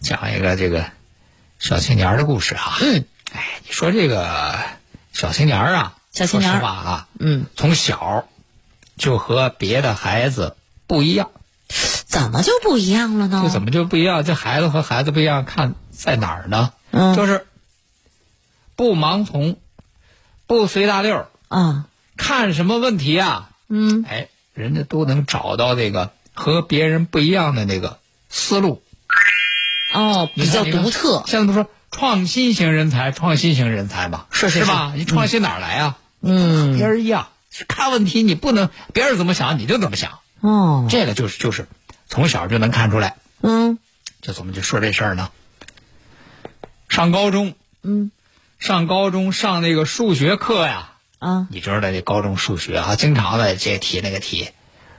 讲一个这个小青年的故事啊。嗯，哎，你说这个小青年啊，小青年儿说实话啊，嗯，从小就和别的孩子不一样，怎么就不一样了呢？这怎么就不一样？这孩子和孩子不一样，看在哪儿呢？嗯就是不盲从，不随大溜儿，啊？看什么问题啊？嗯，哎，人家都能找到这个和别人不一样的那个思路。哦，比较独特。现在不说创新型人才，创新型人才嘛？是是是吧？你创新哪儿来啊？嗯，别人一样，看问题你不能别人怎么想你就怎么想，哦，这个就是就是从小就能看出来。嗯就怎么就说这事儿呢？上高中，嗯上高中上那个数学课呀，啊，你知道这高中数学啊，经常的这题那个题，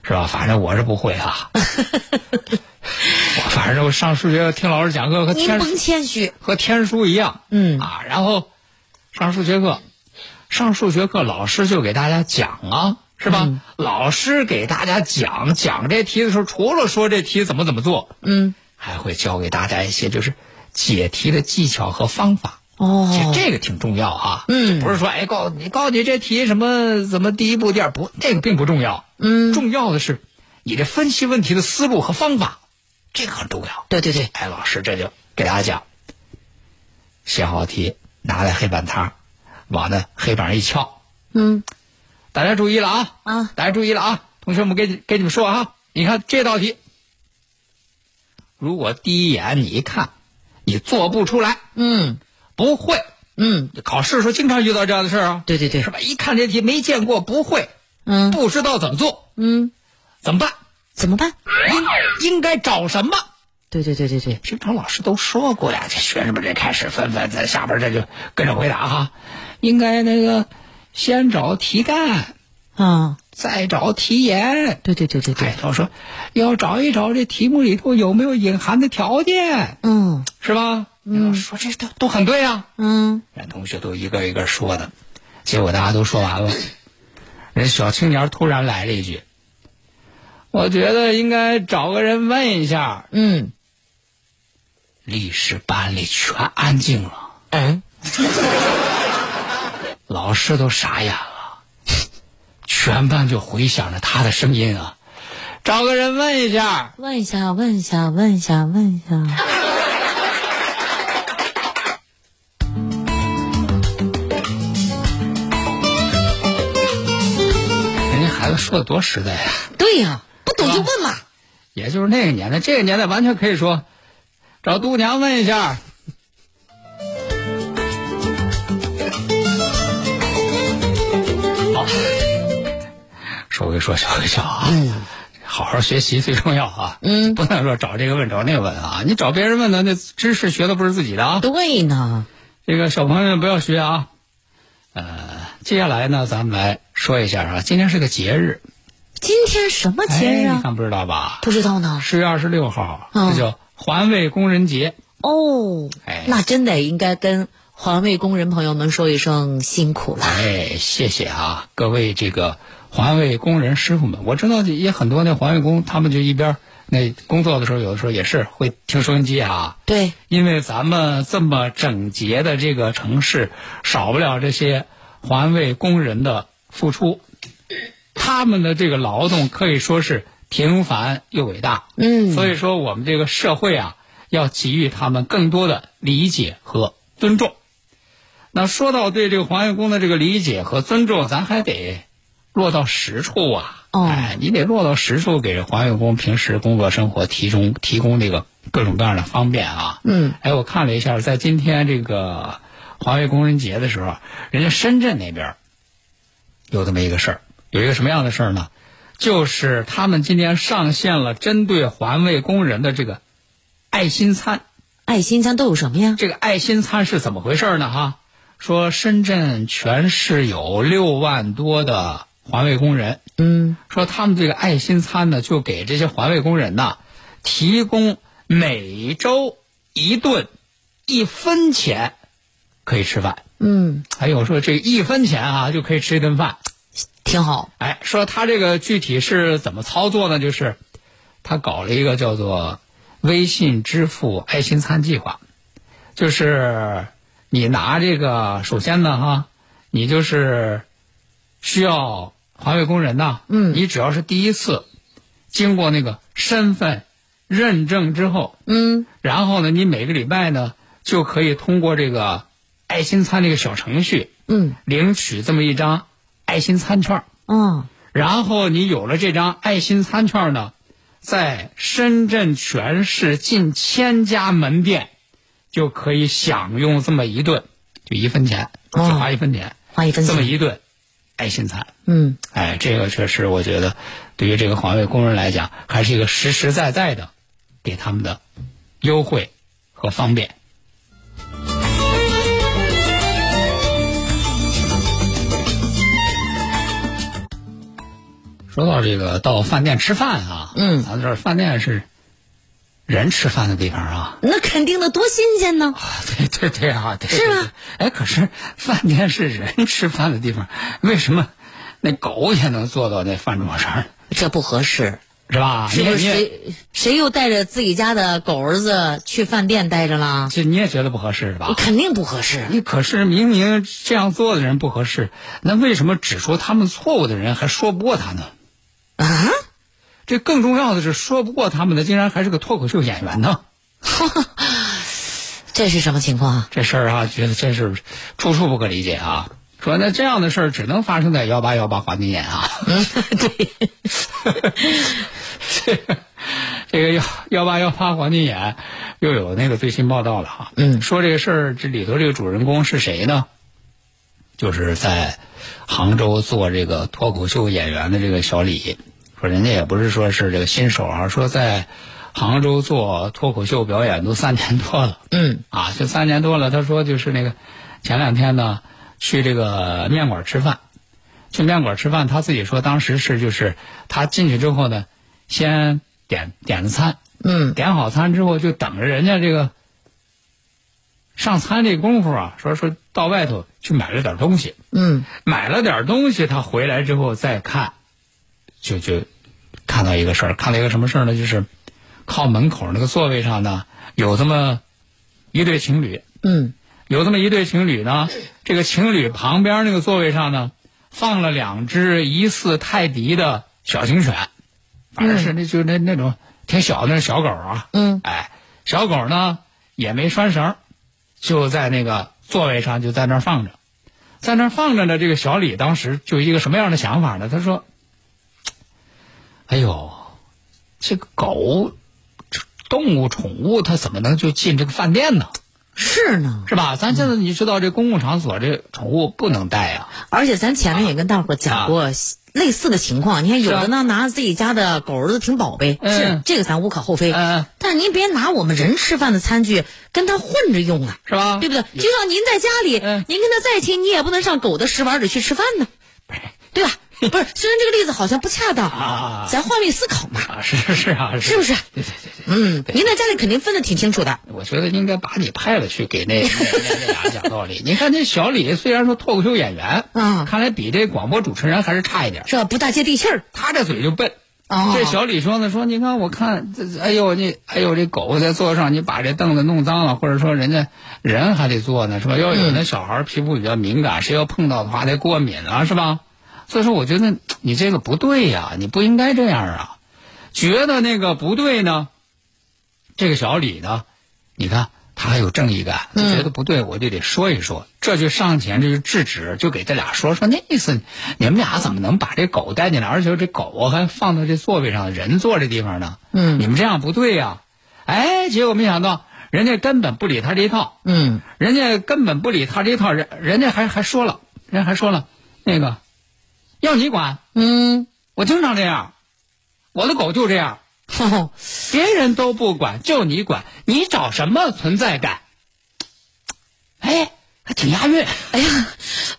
是吧？反正我是不会啊、我反正我上数学听老师讲课和天谦虚。和天书一样，嗯啊，然后上数学课，上数学课老师就给大家讲啊，是吧？嗯老师给大家讲讲这题的时候，除了说这题怎么怎么做，嗯，还会教给大家一些就是解题的技巧和方法。哦，其实这个挺重要哈，嗯不是说哎告诉你告诉你这题什么怎么第一步第二步，这个并不重要，嗯，重要的是你这分析问题的思路和方法，这个很重要。对对对，哎，老师这就给大家讲，写好题，拿来黑板擦，往那黑板上一敲，嗯大家注意了啊！啊，大家注意了啊！同学们给你给你们说啊，你看这道题，如果第一眼你一看，你做不出来，嗯不会，嗯，考试的时候经常遇到这样的事儿啊，对对对。是，吧？一看这题没见过，不会，嗯。不知道怎么做，嗯，怎么办？怎么办？应应该找什么？对对对对对，平常老师都说过呀，这学生们这开始纷纷在下边这就跟着回答哈，应该那个先找题干，啊，再找题眼。对对对对哎对，，他说要找一找这题目里头有没有隐含的条件，嗯。是吧？嗯，说这都都很对啊、嗯，人同学都一个一个说的，结果大家都说完了，人小青年突然来了一句：“我觉得应该找个人问一下。”嗯历史班里全安静了，嗯，老师都傻眼了，全班就回响着他的声音啊，找个人问一下。问一下，问一下，问一下，问一下。说的多实在呀、对呀，不懂就问嘛。也就是那个年代，这个年代完全可以说，找度娘问一下。好，说归说，笑归笑啊，嗯好好学习最重要啊，嗯不能说找这个问找那个问啊，你找别人问的，那知识学的不是自己的啊。对呢，这个小朋友们不要学啊。呃，接下来呢，咱们来说一下啊，今天是个节日，今天什么节日啊？哎你看不知道吧？不知道呢。十月二十六号，嗯这叫环卫工人节。哦，哎那真得应该跟环卫工人朋友们说一声辛苦了。哎，谢谢啊，各位这个环卫工人师傅们，我知道也很多那环卫工，他们就一边那工作的时候，有的时候也是会听收音机啊。对，因为咱们这么整洁的这个城市，少不了这些环卫工人的付出。他们的这个劳动可以说是平凡又伟大。嗯所以说我们这个社会啊，要给予他们更多的理解和尊重。那说到对这个环卫工的这个理解和尊重，咱还得落到实处啊。哦哎，你得落到实处，给这黄月宫平时工作生活提供提供这个各种各样的方便啊。嗯，哎，我看了一下，在今天这个环卫工人节的时候，人家深圳那边儿有这么一个事儿，有一个什么样的事儿呢？就是他们今天上线了针对环卫工人的这个爱心餐。爱心餐都有什么呀？这个爱心餐是怎么回事呢？哈，说深圳全市有六万多的环卫工人，嗯说他们这个爱心餐呢，就给这些环卫工人呐提供每周一顿一分钱可以吃饭，嗯，还有说这一分钱啊就可以吃一顿饭。挺好。哎，说他这个具体是怎么操作呢？就是他搞了一个叫做微信支付爱心餐计划，就是你拿这个，首先呢，哈，你就是需要环卫工人呐，嗯你只要是第一次经过那个身份认证之后，嗯然后呢，你每个礼拜呢就可以通过这个爱心餐这个小程序嗯领取这么一张爱心餐券儿。哦然后你有了这张爱心餐券呢，在深圳全市近千家门店就可以享用这么一顿，就一分钱，只哦花一分钱，花一分钱这么一顿爱心餐。嗯哎，这个确实，我觉得对于这个环卫工人来讲，还是一个实实在在的给他们的优惠和方便。说到这个到饭店吃饭啊，嗯咱这儿饭店是人吃饭的地方啊，那肯定的，多新鲜呢！啊对对对啊，对是吧？哎，可是饭店是人吃饭的地方，为什么那狗也能坐到那饭桌上，这不合适，是吧？谁谁又带着自己家的狗儿子去饭店待着了？这你也觉得不合适是吧？肯定不合适。你可是明明这样做的人不合适，那为什么指出他们错误的人还说不过他呢？啊？这更重要的是，说不过他们的竟然还是个脱口秀演员呢。这是什么情况啊？这事儿啊，觉得真是处处不可理解啊。说那这样的事儿只能发生在幺八幺八黄金眼啊。嗯，对，这 个这个幺幺八幺八黄金眼又有那个最新报道了哈。嗯说这个事儿，这里头这个主人公是谁呢？就是在杭州做这个脱口秀演员的这个小李，说人家也不是说是这个新手啊，说在杭州做脱口秀表演都三年多了。嗯啊，就三年多了。他说就是那个前两天呢，去这个面馆吃饭，去面馆吃饭，他自己说当时是就是他进去之后呢，先点点了餐，嗯点好餐之后就等着人家这个上餐这功夫啊，说说到外头去买了点东西，嗯买了点东西，他回来之后再看，就就看到一个事儿，看到一个什么事儿呢？就是靠门口那个座位上呢，有这么一对情侣，嗯有这么一对情侣呢，这个情侣旁边那个座位上呢，放了两只疑似泰迪的小型犬，反正是那就那那种挺小的那小狗啊，嗯哎，小狗呢也没拴绳，就在那个座位上就在那儿放着，在那儿放着呢。这个小李当时就一个什么样的想法呢？他说：“哎呦，这个狗，动物宠物，它怎么能就进这个饭店呢？是呢。是吧？咱现在你知道，这公共场所这宠物不能带呀、而且咱前面也跟大伙讲过类似的情况，你看有的呢拿自己家的狗儿子挺宝贝，嗯是这个咱无可厚非。嗯但是您别拿我们人吃饭的餐具跟它混着用啊，是吧？对不对？就像您在家里，嗯您跟他再亲，你也不能上狗的食碗里去吃饭呢，对吧？不是，虽然这个例子好像不恰当，啊咱换位思考嘛，啊，是是是啊，是不是？对对对对。嗯，您在家里肯定分得挺清楚的。我觉得应该把你派了去给那那那那俩 讲道理。你看这小李虽然说脱口秀演员，啊看来比这广播主持人还是差一点。是吧？不大接地气儿。他这嘴就笨。哦这小李说呢，说你看我看这，这哎呦你哎呦这狗在座上，你把这凳子弄脏了，或者说人家人还得坐呢，是吧？要有那小孩皮肤比较敏感，谁要碰到的话得过敏啊，是吧？所以说，我觉得你这个不对呀，你不应该这样啊。觉得那个不对呢，这个小李呢，你看他还有正义感，就觉得不对，我就得说一说，这就上前这就制止，就给这俩说说那意思，你们俩怎么能把这狗带进来，而且这狗还放到这座位上，人坐这地方呢？嗯你们这样不对呀。哎，结果没想到人家根本不理他这一套，嗯人家根本不理他这一套，人人家还还说了，人家还说了，那个要你管，嗯，我经常这样，我的狗就这样，吼 别人都不管，就你管，你找什么存在感？哎，还挺押韵，哎呀，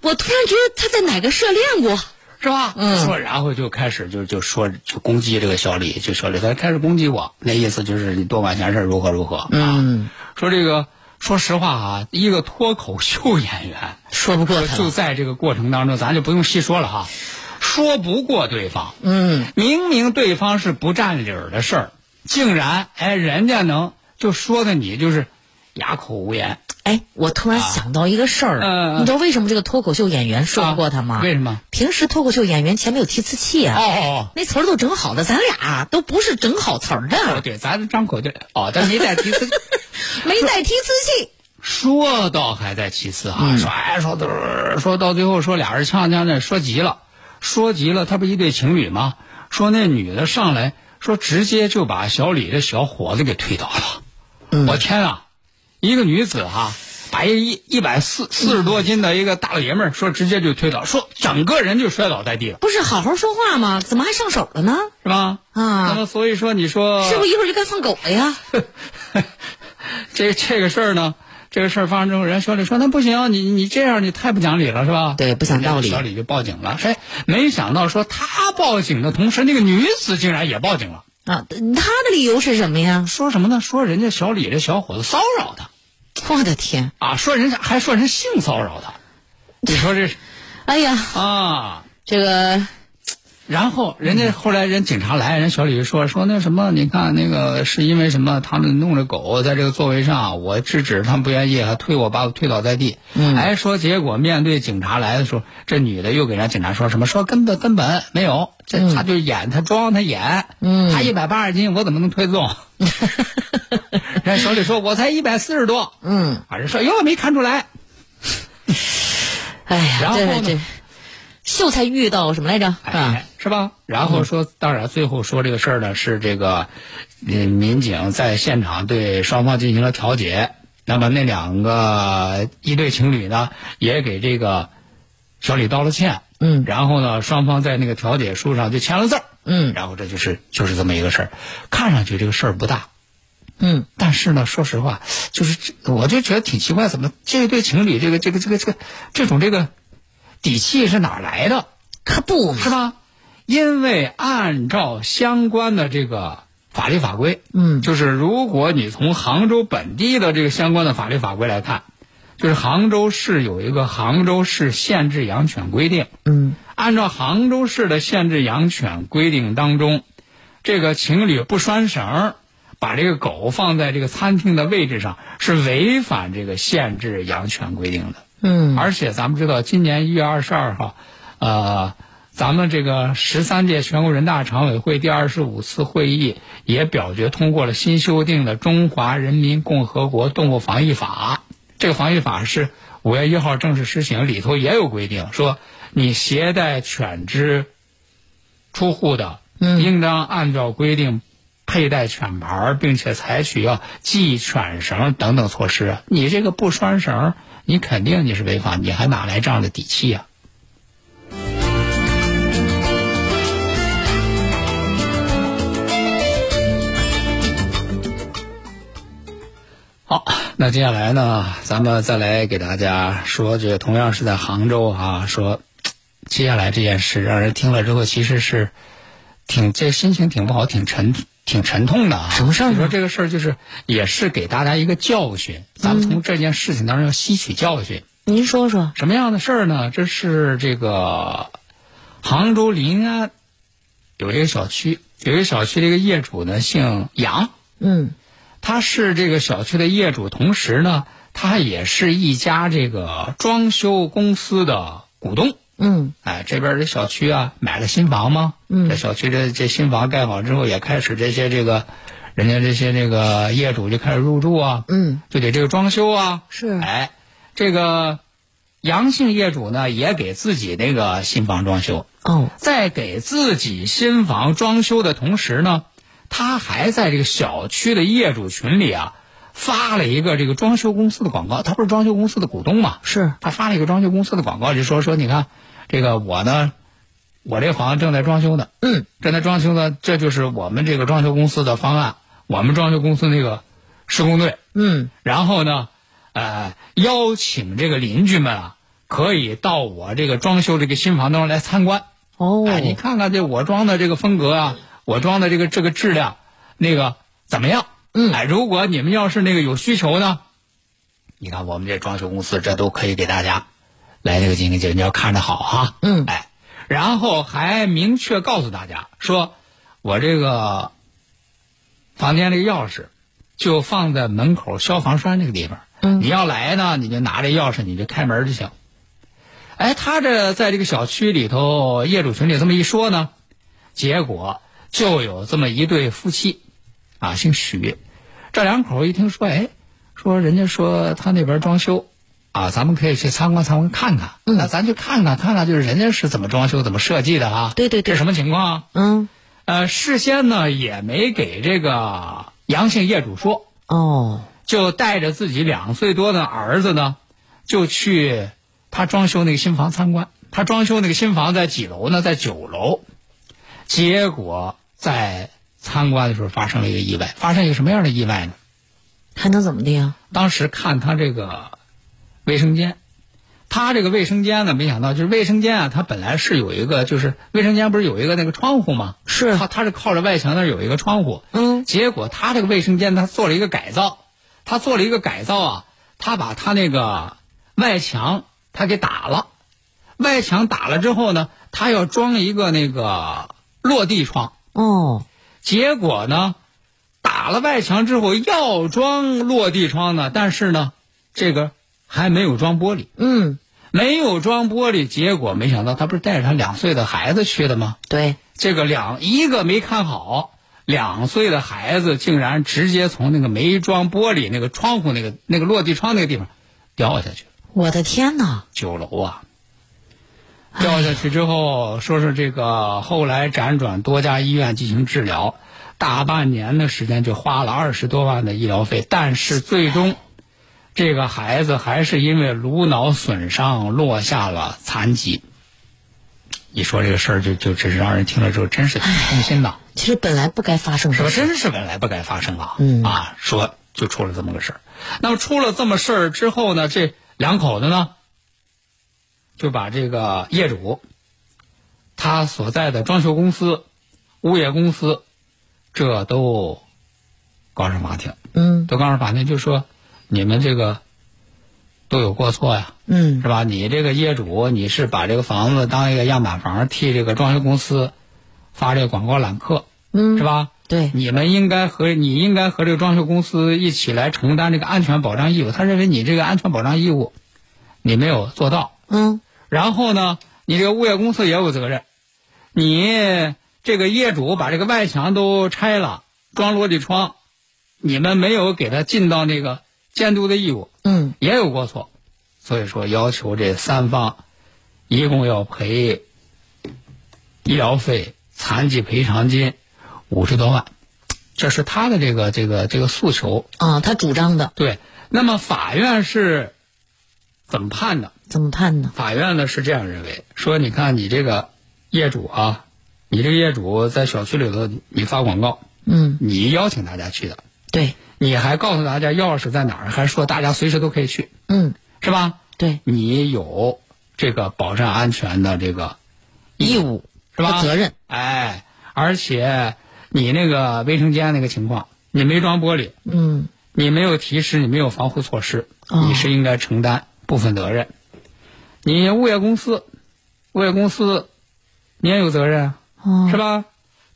我突然觉得他在哪个社练过。是吧？嗯说，然后就开始就就说就攻击这个小李，就小李他开始攻击我，那意思就是你多管闲事如何如何啊？嗯，说这个，说实话啊，一个脱口秀演员，说不过他就。在这个过程当中，咱就不用细说了哈，说不过对方，嗯，明明对方是不占理儿的事儿，竟然哎人家能就说的你就是哑口无言，哎，我突然想到一个事儿，你知道为什么这个脱口秀演员说不过他吗？啊为什么？平时脱口秀演员前面有提词器啊，哦那词儿都整好的，咱俩都不是整好词儿的哦，的，对，咱张口就哦，但没带提词，没带提词器。说倒还在其次啊，嗯说哎说嘚说到最后说俩人呛呛的，说急了，说急了，他不一对情侣吗？说那女的上来说直接就把小李这小伙子给推倒了，嗯我天啊，一个女子哈、把一一一百四四十多斤的一个大老爷们儿说直接就推倒，说整个人就摔倒在地了，不是好好说话吗？怎么还上手了呢？是吧？啊那么所以说你说是不是一会儿就该放狗了呀？这这个事儿呢，这个事儿发生之后，人家小李说那不行，你你这样你太不讲理了，是吧？对不讲道理小李就报警了。哎，没想到说他报警的同时，那个女子竟然也报警了。啊，他的理由是什么呀？说什么呢？说人家小李这小伙子骚扰他我的天！啊，说人家还说人性骚扰他。你说这 哎呀，啊？这个然后人家后来人警察来，人小李就说说那什么，你看那个是因为什么？他们弄着狗在这个座位上，我制止他们不愿意，还推我把我推倒在地。嗯哎，说结果面对警察来的时候，这女的又给人家警察说什么？说根本根本没有，这他就演，他装，他演。嗯他一百八十斤，我怎么能推得动？人家小李说，我才一百四十多。嗯，啊，人说哟，没看出来。哎呀，然后呢这这秀才遇到什么来着？啊哎，是吧？然后说，当然最后说这个事儿呢，是这个，嗯，民警在现场对双方进行了调解。那么那两个一对情侣呢，也给这个小李道了歉。嗯然后呢，双方在那个调解书上就签了字儿。嗯然后这就是就是这么一个事儿，看上去这个事儿不大，嗯，但是呢，说实话，就是这我就觉得挺奇怪，怎么这一对情侣这个这个这个这个这种这个底气是哪儿来的？可不嘛是。吧？因为按照相关的这个法律法规，嗯就是如果你从杭州本地的这个相关的法律法规来看，就是杭州市有一个杭州市限制养犬规定，嗯按照杭州市的限制养犬规定当中，这个情侣不拴绳儿，把这个狗放在这个餐厅的位置上，是违反这个限制养犬规定的。嗯而且咱们知道，今年一月二十二号，呃，咱们这个十三届全国人大常委会第二十五次会议也表决通过了新修订的《中华人民共和国动物防疫法》。这个防疫法是五月一号正式施行，里头也有规定，说你携带犬只出户的，嗯应当按照规定佩戴犬牌，并且采取要系犬绳等等措施。你这个不拴绳，你肯定你是违法，你还哪来这样的底气呀、好，那接下来呢，咱们再来给大家说，这同样是在杭州啊，说接下来这件事让人听了之后，其实是挺这心情挺不好，挺沉挺沉痛的啊。什么事儿你说这个事儿就是也是给大家一个教训，咱们从这件事情当中要吸取教训。您说说。什么样的事儿呢？这是这个杭州临安有一个小区，有一个小区的一个业主呢姓杨，嗯他是这个小区的业主，同时呢，他也是一家这个装修公司的股东。嗯。哎，这边这小区啊买了新房吗，嗯。这小区这这新房盖好之后，也开始这些这个，人家这些这个业主就开始入住啊，嗯，就得这个装修啊，是。哎，这个阳性业主呢也给自己那个新房装修，哦，在给自己新房装修的同时呢，他还在这个小区的业主群里啊发了一个这个装修公司的广告，他不是装修公司的股东嘛，是。他发了一个装修公司的广告，就说说你看这个我呢，我这房正在装修呢，嗯，正在装修呢，这就是我们这个装修公司的方案，我们装修公司那个施工队，嗯然后呢，呃，邀请这个邻居们啊，可以到我这个装修这个新房当中来参观。哦，哎，你看看这我装的这个风格啊，我装的这个这个质量，那个怎么样？嗯哎，如果你们要是那个有需求呢，你看我们这装修公司这都可以给大家来这个进行解决，你要看着好哈。嗯哎，然后还明确告诉大家说，我这个房间这个钥匙就放在门口消防栓那个地方。嗯你要来呢，你就拿着钥匙，你就开门就行。哎，他这在这个小区里头业主群里这么一说呢，结果就有这么一对夫妻，啊，姓许，这两口一听说，哎，说人家说他那边装修，啊，咱们可以去参观参观看看，嗯那咱去看看看看，就是人家是怎么装修、怎么设计的啊？对对对这什么情况啊？嗯呃，事先呢也没给这个阳性业主说，哦，就带着自己两岁多的儿子呢，就去他装修那个新房参观。他装修那个新房在几楼呢？在九楼。结果在参观的时候发生了一个意外，发生一个什么样的意外呢？还能怎么的呀？当时看他这个卫生间，他这个卫生间呢，没想到就是卫生间啊，它本来是有一个，就是卫生间不是有一个那个窗户吗？是。他他是靠着外墙那儿有一个窗户，嗯。结果他这个卫生间他做了一个改造，他做了一个改造啊，他把他那个外墙他给打了，外墙打了之后呢，他要装一个那个落地窗，哦，结果呢，打了外墙之后要装落地窗呢，但是呢，这个还没有装玻璃，嗯，没有装玻璃，结果没想到他不是带着他两岁的孩子去的吗？对，这个两一个没看好，两岁的孩子竟然直接从那个没装玻璃那个窗户那个那个落地窗那个地方掉下去了，我的天哪！九楼啊！掉下去之后，说是这个后来辗转多家医院进行治疗，大半年的时间就花了二十多万的医疗费，但是最终，这个孩子还是因为颅脑损伤落下了残疾。一说这个事儿，就就真是让人听了之后真是挺痛心的。其实本来不该发生？的事。真是本来不该发生啊！嗯啊，说就出了这么个事儿。那么出了这么事儿之后呢，这两口子呢，就把这个业主他所在的装修公司、物业公司，这都告上法庭，嗯都告上法庭，就说你们这个都有过错呀，嗯是吧？你这个业主，你是把这个房子当一个样板房，替这个装修公司发这个广告揽客，嗯，是？吧？对，你们应该和你应该和这个装修公司一起来承担这个安全保障义务。他认为你这个安全保障义务你没有做到，嗯然后呢，你这个物业公司也有责任。你这个业主把这个外墙都拆了，装落地窗，你们没有给他尽到那个监督的义务，嗯也有过错。所以说，要求这三方一共要赔医疗费、残疾赔偿金五十多万，这是他的这个这个这个诉求。啊，他主张的对，那么法院是怎么判的？怎么判呢？法院呢是这样认为，说你看你这个业主啊，你这个业主在小区里头你发广告，嗯，你邀请大家去的，对，你还告诉大家钥匙在哪儿，还说大家随时都可以去，嗯是吧？对，你有这个保障安全的这个义务是吧？责任。哎，而且你那个卫生间那个情况，你没装玻璃，嗯你没有提示，你没有防护措施，哦你是应该承担部分责任。你物业公司，物业公司，你也有责任是吧？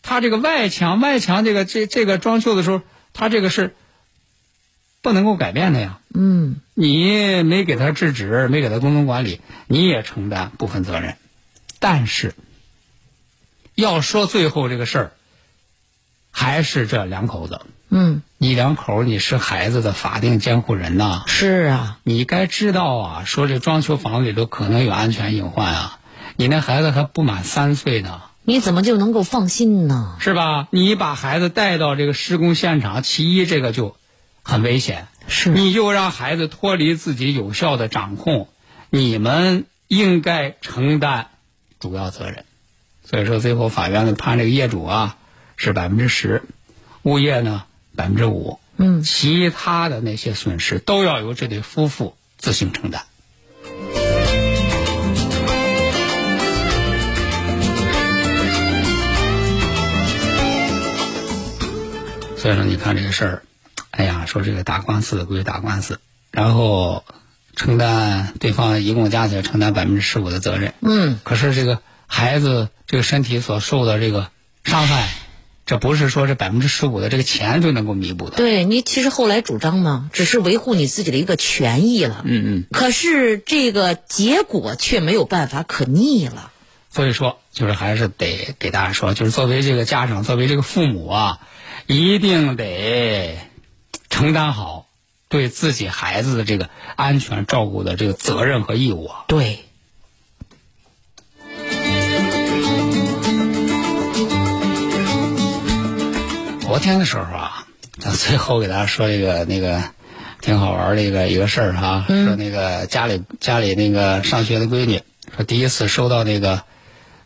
他这个外墙，外墙这个这这个装修的时候，他这个是不能够改变的呀。嗯你没给他制止，没给他工程管理，你也承担部分责任。但是要说最后这个事儿，还是这两口子。嗯，你两口儿你是孩子的法定监护人呐，是啊，你该知道啊，说这装修房里头可能有安全隐患啊，你那孩子还不满三岁呢。你怎么就能够放心呢？是吧？你把孩子带到这个施工现场，其一这个就很危险，是你又让孩子脱离自己有效的掌控，你们应该承担主要责任。所以说，最后法院呢判这个业主啊是百分之十，物业呢百分之五，嗯，其他的那些损失都要由这对夫妇自行承担。所以说，你看这个事儿，说这个打官司归打官司，然后承担对方一共加起来承担百分之十五的责任。嗯，可是这个孩子这个身体所受的这个伤害，这不是说这百分之十五的这个钱就能够弥补的。对你其实后来主张呢，只是维护你自己的一个权益了。嗯嗯。可是这个结果却没有办法可逆了。所以说，就是还是得给大家说，就是作为这个家长，作为这个父母啊，一定得承担好对自己孩子的这个安全照顾的这个责任和义务啊。对，昨天的时候啊，咱最后给大家说一个那个挺好玩的一个一个事儿哈，说那个家里家里那个上学的闺女，说第一次收到那个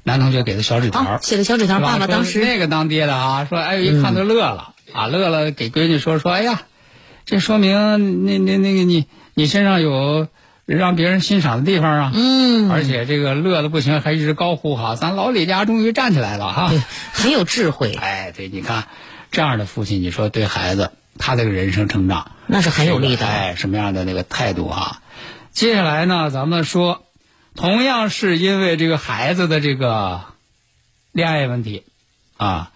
男同学给的小纸条写的小纸条，爸爸当时那个当爹的啊，说哎一看就乐了、啊，乐了，给闺女说说，哎呀，这说明那那那个你你身上有让别人欣赏的地方啊，嗯，而且这个乐的不行，还一直高呼哈，咱老李家终于站起来了哈。对很有智慧，哎，对，你看这样的父亲，你说对孩子他这个人生成长那是很有利的。哎，什么样的那个态度啊？接下来呢，咱们说，同样是因为这个孩子的这个恋爱问题啊，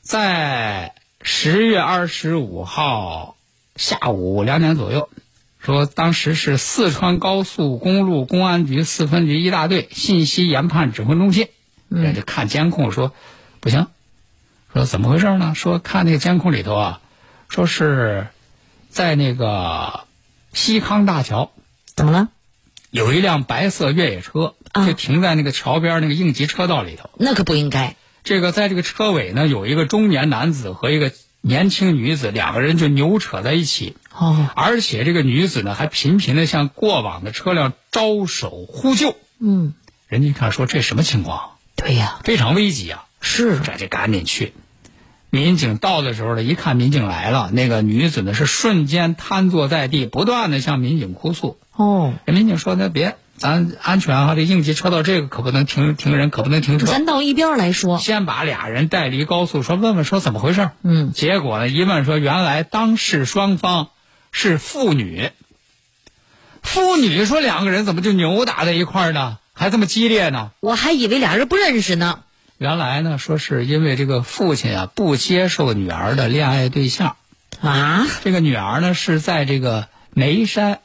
在十月二十五号下午两点左右，说当时是四川高速公路公安局四分局一大队信息研判指挥中心，人家看监控说不行，说怎么回事呢？说看那个监控里头啊，说是在那个西康大桥怎么了？有一辆白色越野车，啊就停在那个桥边那个应急车道里头。那可不应该。这个在这个车尾呢，有一个中年男子和一个年轻女子，两个人就扭扯在一起，哦，而且这个女子呢还频频的向过往的车辆招手呼救。嗯，人家一看说这什么情况？对呀，非常危急啊！是这就赶紧去。民警到的时候呢，一看民警来了，那个女子呢是瞬间瘫坐在地，不断的向民警哭诉。哦，人民警说：“那别，咱安全哈，这应急车道这个可不能停停人，可不能停车。咱到一边儿来说，先把俩人带离高速，说问问说怎么回事。嗯，结果呢，一问说原来当事双方是父女。父女说两个人怎么就扭打在一块儿呢？还这么激烈呢？我还以为俩人不认识呢。原来呢，说是因为这个父亲啊不接受女儿的恋爱对象，啊，这个女儿呢是在这个眉山，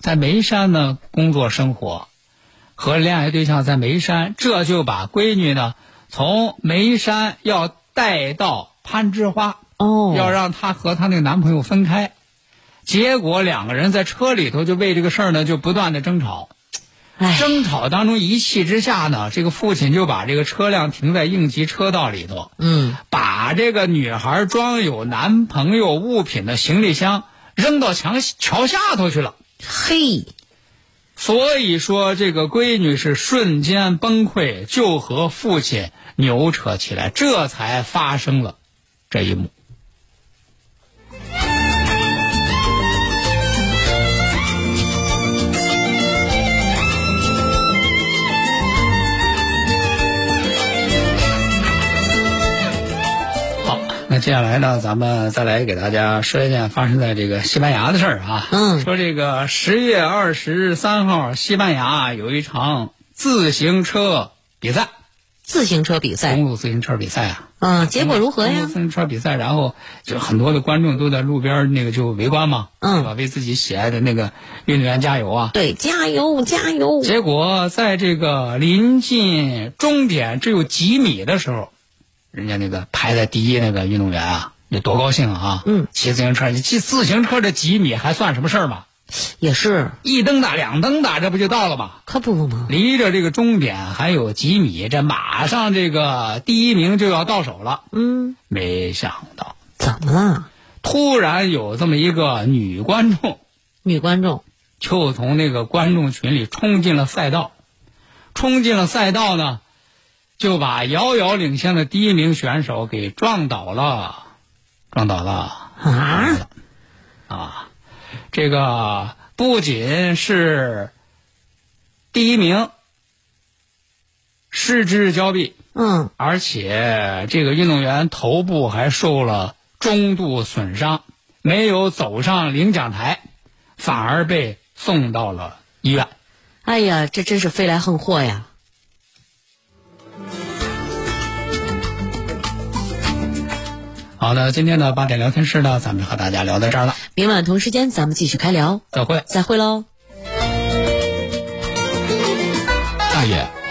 在眉山呢工作生活，和恋爱对象在眉山，这就把闺女呢从眉山要带到攀枝花，哦，要让她和她那个男朋友分开。结果两个人在车里头就为这个事儿呢就不断的争吵，哎，争吵当中一气之下呢，这个父亲就把这个车辆停在应急车道里头，嗯，把这个女孩装有男朋友物品的行李箱扔到墙桥下头去了。嘿，所以说，这个闺女是瞬间崩溃，就和父亲扭扯起来，这才发生了这一幕。接下来呢，咱们再来给大家说一件发生在这个西班牙的事儿啊。嗯说这个十月二十三号，西班牙有一场自行车比赛。自行车比赛公，路自行车比赛啊。嗯，结果如何呀公路自？行车比赛，然后就很多的观众都在路边那个就围观嘛，嗯是吧？为自己喜爱的那个运动员加油啊。对，加油加油！结果在这个临近终点只有几米的时候，人家那个排在第一那个运动员啊，那多高兴啊！嗯，骑自行车，你骑自行车这几米还算什么事儿吗？也是，一蹬打两蹬打，这不就到了吗？可不嘛。离着这个终点还有几米，这马上这个第一名就要到手了。嗯，没想到，怎么了？突然有这么一个女观众，女观众，就从那个观众群里冲进了赛道，冲进了赛道呢，就把遥遥领先的第一名选手给撞倒了，撞倒了啊啊！这个不仅是第一名失之交臂，嗯，而且这个运动员头部还受了中度损伤，没有走上领奖台，反而被送到了医院。哎呀，这真是飞来横祸呀！好的，今天的八点聊天室呢，咱们就和大家聊到这儿了，明晚同时间咱们继续开聊，再会。再会喽。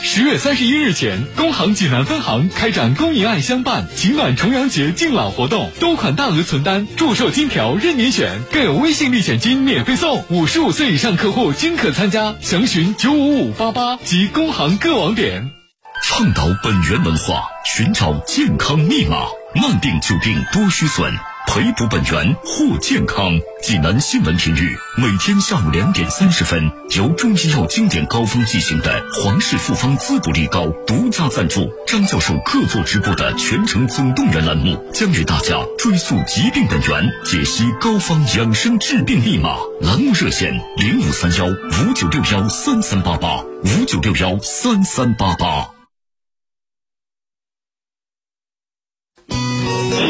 十月三十一日前，工行济南分行开展公银爱相伴情暖重阳节敬老活动，多款大额存单、祝寿金条任您选，更有微信立险金免费送，五十五岁以上客户均可参加。详询九五五八八及工行各网点。倡导本源文化，寻找健康密码，慢病久病多虚损。培补本源护健康。济南新闻频率每天下午两点三十分，由中医药经典高峰进行的皇氏复方滋补力高独家赞助，张教授客座直播的全程总动员栏目，将与大家追溯疾病本源，解析高方养生治病密码。栏目热线零五三幺五九六幺三三八八五九六幺三三八八。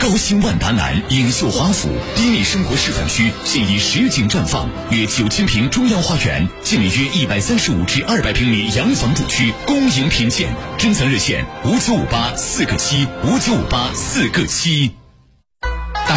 高新万达南影秀华府低密生活示范区现已实景绽放，约九千平中央花园，建立约一百三十五至二百平米洋房主区，恭迎品鉴。珍藏热线五九五八四个七五九五八四个七。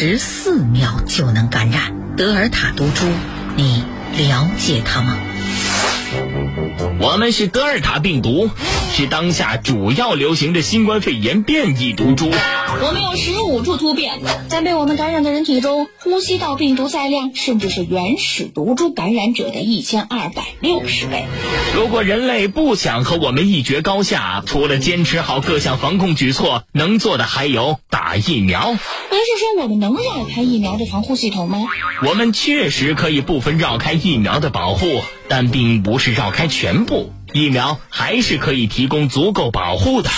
十四秒就能感染德尔塔毒株，你了解它吗？我们是德尔塔病毒，是当下主要流行的新冠肺炎变异毒株。我们有十五处突变，在被我们感染的人体中，呼吸道病毒载量甚至是原始毒株感染者的一千二百六十倍。如果人类不想和我们一决高下，除了坚持好各项防控举措，能做的还有打疫苗。您是说我们能绕开疫苗的防护系统吗？我们确实可以部分绕开疫苗的保护，但并不是绕开全部。疫苗还是可以提供足够保护的。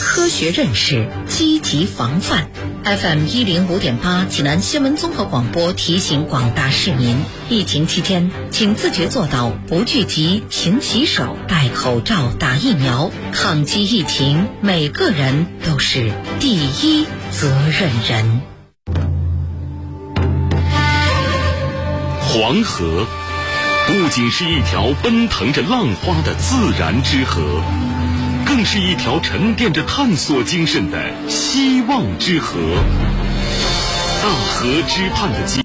科学认识，积极防范。FM 一零五点八，济南新闻综合广播提醒广大市民：疫情期间，请自觉做到不聚集、勤洗手、戴口罩、打疫苗。抗击疫情，每个人都是第一责任人。黄河不仅是一条奔腾着浪花的自然之河，更是一条沉淀着探索精神的希望之河。大河之畔的。